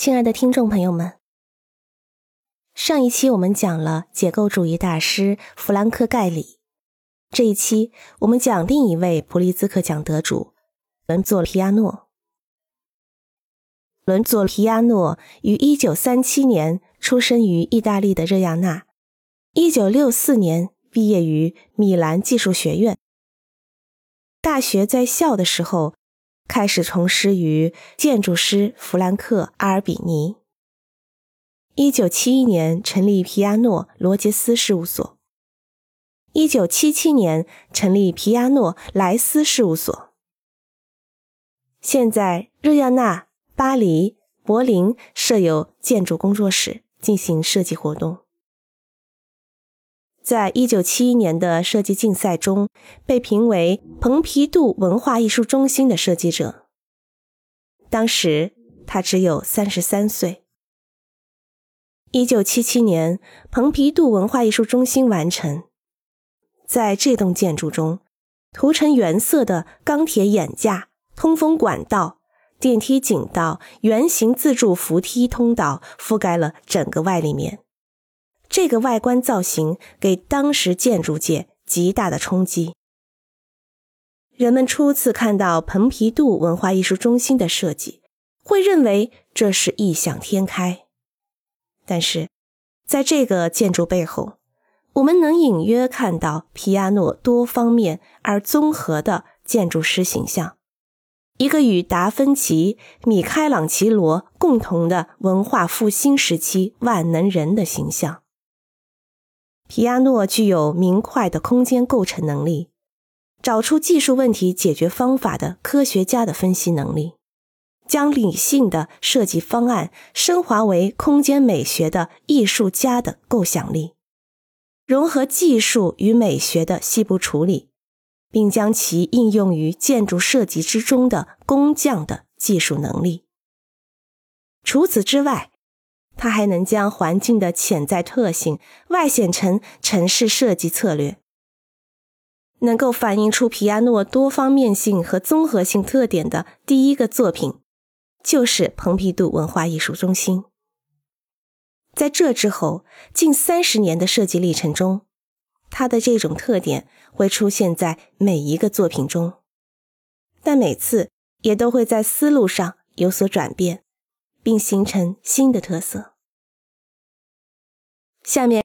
亲爱的听众朋友们，上一期我们讲了解构主义大师弗兰克·盖里，这一期我们讲另一位普利兹克奖得主伦佐·皮亚诺。伦佐·皮亚诺于一九三七年出生于意大利的热亚纳，一九六四年毕业于米兰技术学院。大学在校的时候。开始从师于建筑师弗兰克·阿尔比尼。一九七一年成立皮亚诺罗杰斯事务所。一九七七年成立皮亚诺莱斯事务所。现在热亚纳、巴黎、柏林设有建筑工作室，进行设计活动。在一九七一年的设计竞赛中，被评为蓬皮杜文化艺术中心的设计者。当时他只有三十三岁。一九七七年，蓬皮杜文化艺术中心完成。在这栋建筑中，涂成原色的钢铁眼架、通风管道、电梯井道、圆形自助扶梯通道覆盖了整个外立面。这个外观造型给当时建筑界极大的冲击。人们初次看到蓬皮杜文化艺术中心的设计，会认为这是异想天开。但是，在这个建筑背后，我们能隐约看到皮亚诺多方面而综合的建筑师形象，一个与达芬奇、米开朗基罗共同的文化复兴时期万能人的形象。皮亚诺具有明快的空间构成能力，找出技术问题解决方法的科学家的分析能力，将理性的设计方案升华为空间美学的艺术家的构想力，融合技术与美学的细部处理，并将其应用于建筑设计之中的工匠的技术能力。除此之外。它还能将环境的潜在特性外显成城市设计策略，能够反映出皮亚诺多方面性和综合性特点的第一个作品，就是蓬皮杜文化艺术中心。在这之后近三十年的设计历程中，它的这种特点会出现在每一个作品中，但每次也都会在思路上有所转变。并形成新的特色。下面